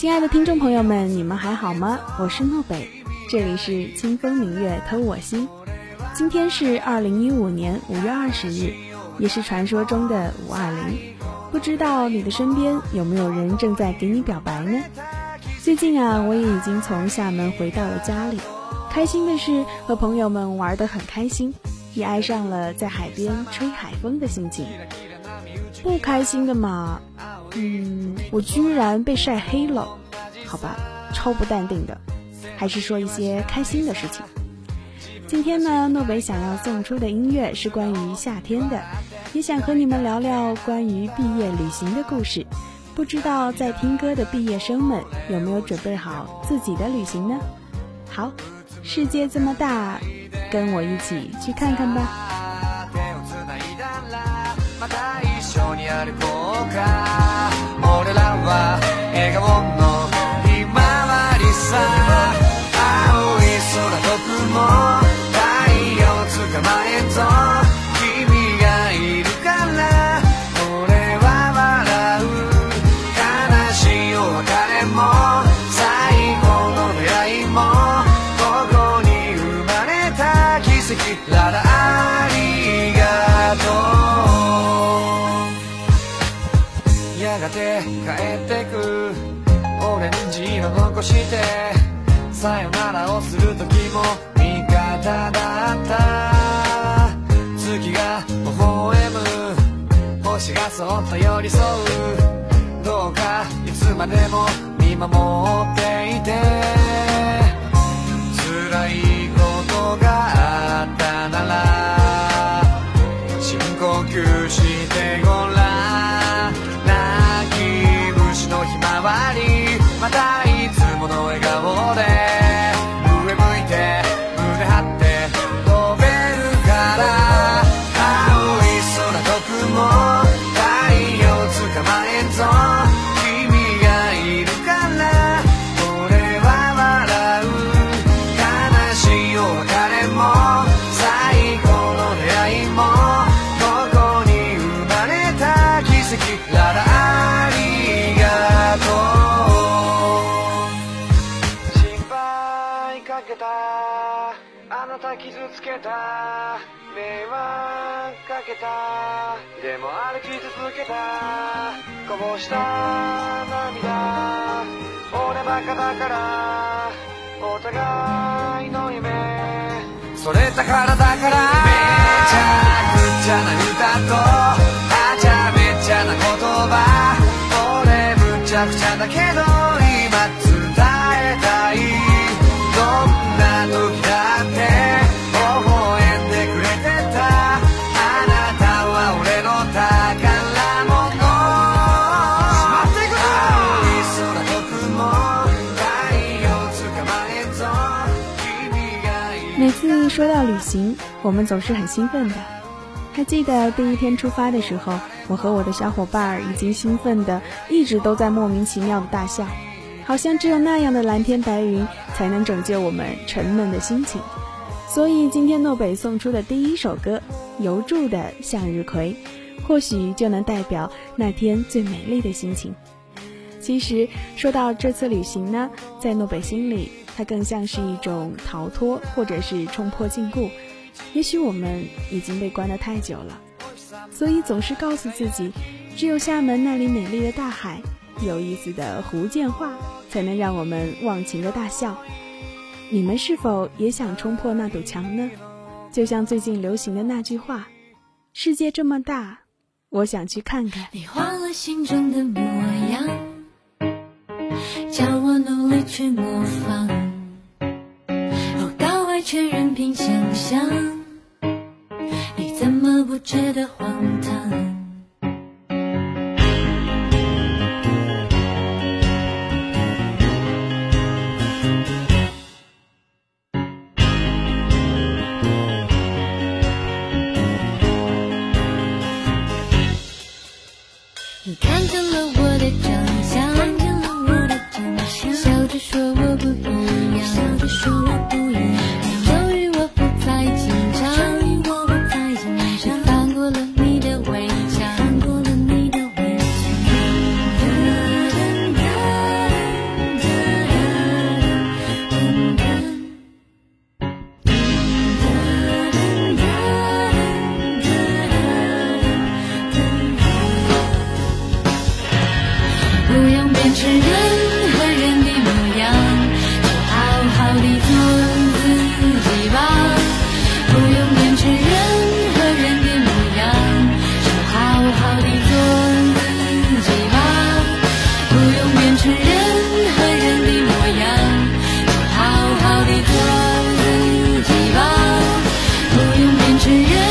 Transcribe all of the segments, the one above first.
亲爱的听众朋友们，你们还好吗？我是诺北，这里是清风明月偷我心。今天是二零一五年五月二十日，也是传说中的五二零。不知道你的身边有没有人正在给你表白呢？最近啊，我也已经从厦门回到了家里，开心的是和朋友们玩得很开心，也爱上了在海边吹海风的心情。不开心的嘛，嗯，我居然被晒黑了，好吧，超不淡定的，还是说一些开心的事情。今天呢，诺北想要送出的音乐是关于夏天的，也想和你们聊聊关于毕业旅行的故事。不知道在听歌的毕业生们有没有准备好自己的旅行呢？好，世界这么大，跟我一起去看看吧。ってくオレンジ色残してさよならをする時も味方だった。月が微笑む。星がそっと寄り添う。どうかいつまでも見守っていて。またいつもの笑顔あなた傷つけた迷惑かけた。でも歩き続けた。こぼした涙。俺バカだから。お互いの夢。それだからだから。めちゃくちゃな歌とはちゃめちゃな言葉俺むちゃくちゃだけど。说到旅行，我们总是很兴奋的。还记得第一天出发的时候，我和我的小伙伴儿已经兴奋的一直都在莫名其妙的大笑，好像只有那样的蓝天白云才能拯救我们沉闷的心情。所以今天诺北送出的第一首歌《游住的向日葵》，或许就能代表那天最美丽的心情。其实说到这次旅行呢，在诺北心里。它更像是一种逃脱，或者是冲破禁锢。也许我们已经被关得太久了，所以总是告诉自己，只有厦门那里美丽的大海、有意思的湖建画，才能让我们忘情的大笑。你们是否也想冲破那堵墙呢？就像最近流行的那句话：“世界这么大，我想去看看。”你换了心中的模样，叫我努力去模仿。想，你怎么不觉得慌只愿。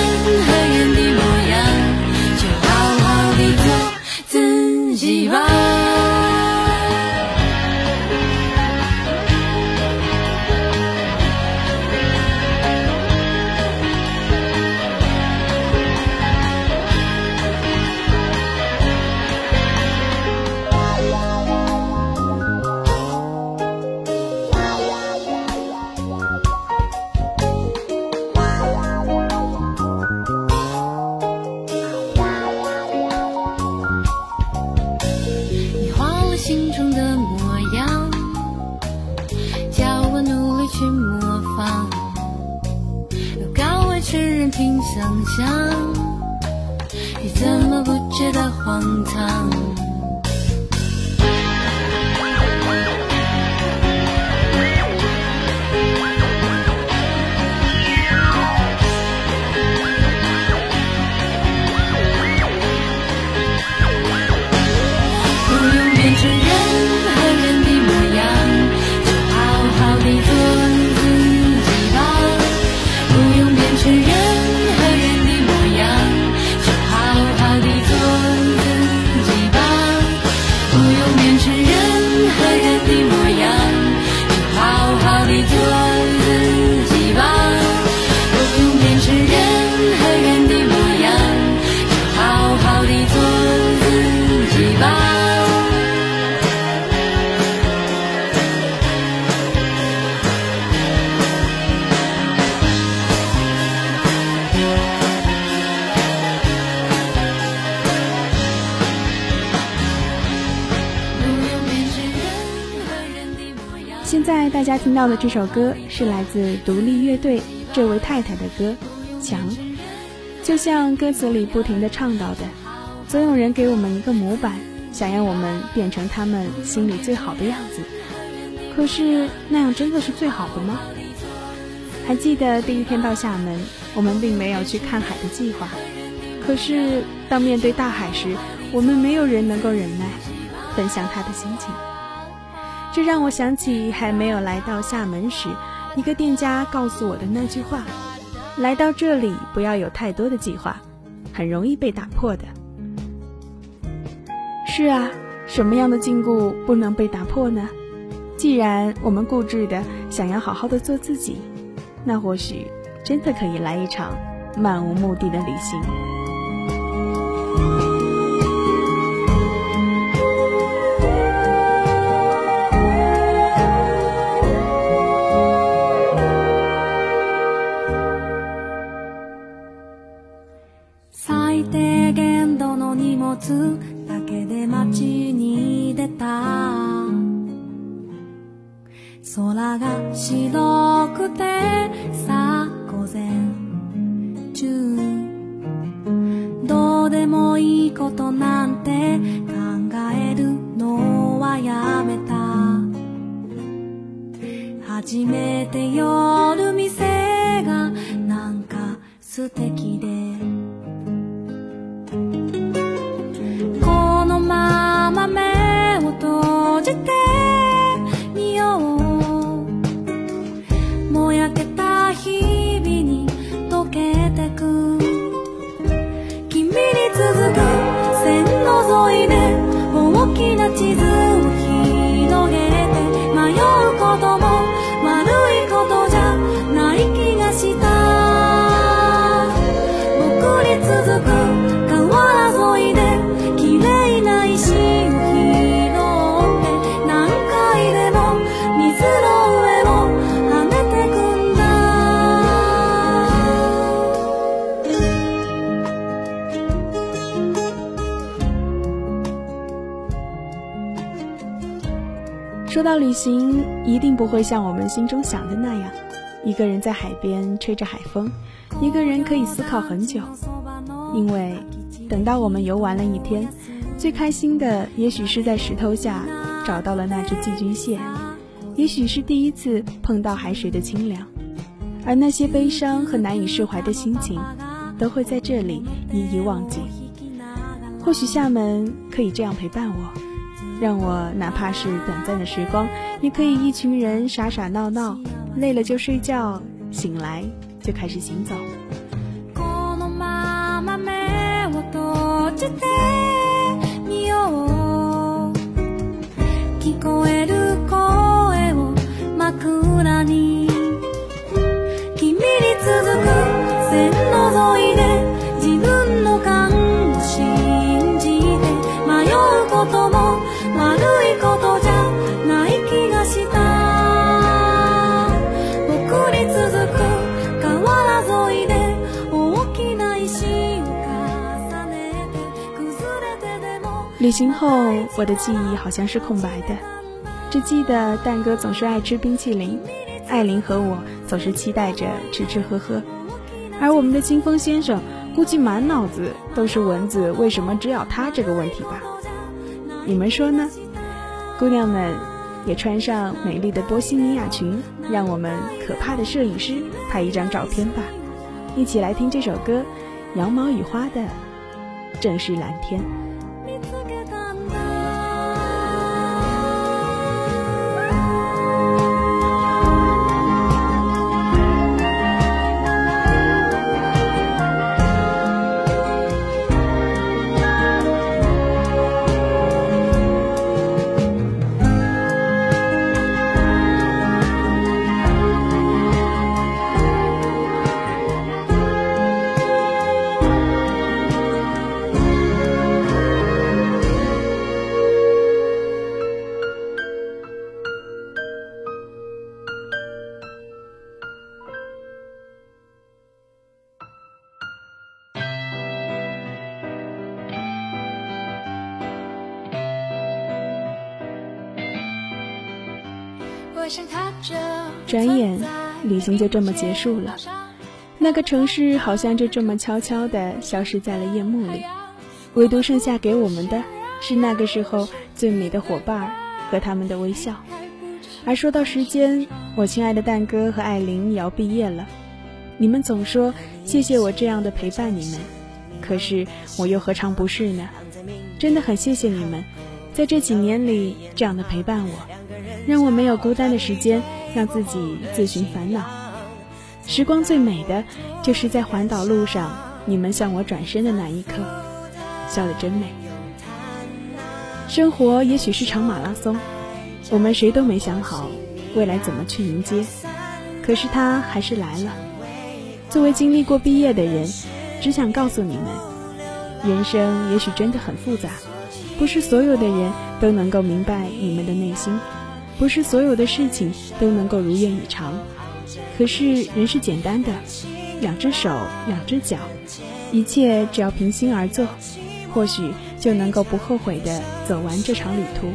想，你怎么不觉得荒唐？听到的这首歌是来自独立乐队这位太太的歌《墙》，就像歌词里不停的倡导的，总有人给我们一个模板，想要我们变成他们心里最好的样子。可是那样真的是最好的吗？还记得第一天到厦门，我们并没有去看海的计划，可是当面对大海时，我们没有人能够忍耐，分享他的心情。这让我想起还没有来到厦门时，一个店家告诉我的那句话：来到这里不要有太多的计划，很容易被打破的。是啊，什么样的禁锢不能被打破呢？既然我们固执的想要好好的做自己，那或许真的可以来一场漫无目的的旅行。た。空が白くてさ午前中。どうでもいいことなんて考えるのはやめた。初めて寄る店がなんか素敵で。说到旅行，一定不会像我们心中想的那样，一个人在海边吹着海风，一个人可以思考很久。因为等到我们游玩了一天，最开心的也许是在石头下找到了那只寄居蟹，也许是第一次碰到海水的清凉，而那些悲伤和难以释怀的心情，都会在这里一一忘记。或许厦门可以这样陪伴我，让我哪怕是短暂的时光，也可以一群人傻傻闹闹，累了就睡觉，醒来就开始行走。旅行后，我的记忆好像是空白的，只记得蛋哥总是爱吃冰淇淋，艾琳和我总是期待着吃吃喝喝，而我们的清风先生估计满脑子都是蚊子为什么只咬他这个问题吧？你们说呢？姑娘们也穿上美丽的波西米亚裙，让我们可怕的摄影师拍一张照片吧！一起来听这首歌《羊毛与花》的正是蓝天。转眼，旅行就这么结束了。那个城市好像就这么悄悄地消失在了夜幕里，唯独剩下给我们的是那个时候最美的伙伴和他们的微笑。而说到时间，我亲爱的蛋哥和艾琳也要毕业了。你们总说谢谢我这样的陪伴你们，可是我又何尝不是呢？真的很谢谢你们，在这几年里这样的陪伴我，让我没有孤单的时间。让自己自寻烦恼。时光最美的，就是在环岛路上，你们向我转身的那一刻，笑得真美。生活也许是场马拉松，我们谁都没想好未来怎么去迎接，可是它还是来了。作为经历过毕业的人，只想告诉你们，人生也许真的很复杂，不是所有的人都能够明白你们的内心。不是所有的事情都能够如愿以偿，可是人是简单的，两只手，两只脚，一切只要平心而做，或许就能够不后悔的走完这场旅途。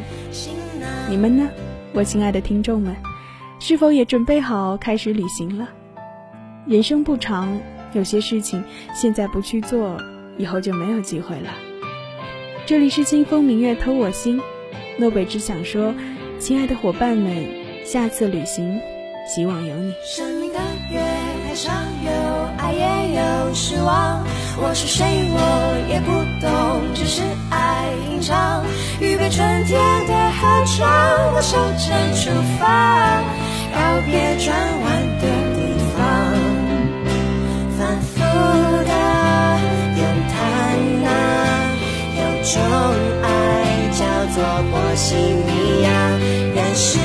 你们呢，我亲爱的听众们，是否也准备好开始旅行了？人生不长，有些事情现在不去做，以后就没有机会了。这里是清风明月偷我心，诺北只想说。亲爱的伙伴们，下次旅行，希望有你。生命的月台上有爱也有失望，我是谁？我也不懂，只是爱吟唱，预备春天的寒窗，我守着出发，告别转弯的地方，反复的咏叹那有种做波西米亚。世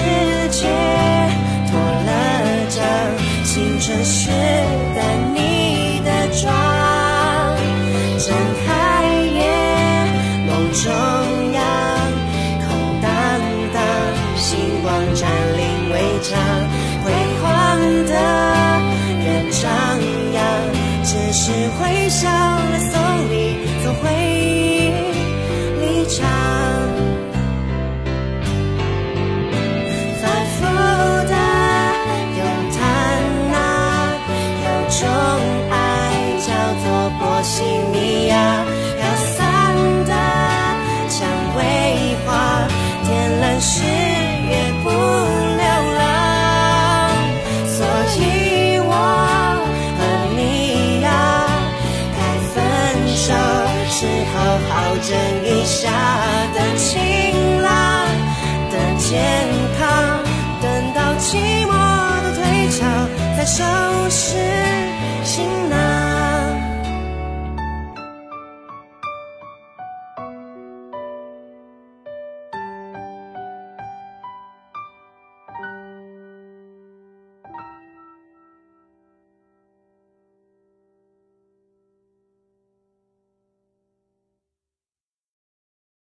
界脱了妆，青春时的你的妆，睁开眼，梦中央，空荡荡，星光占领围墙，辉煌的人张扬，只是微笑下的晴朗的健康，等到寂寞的退场，再收拾。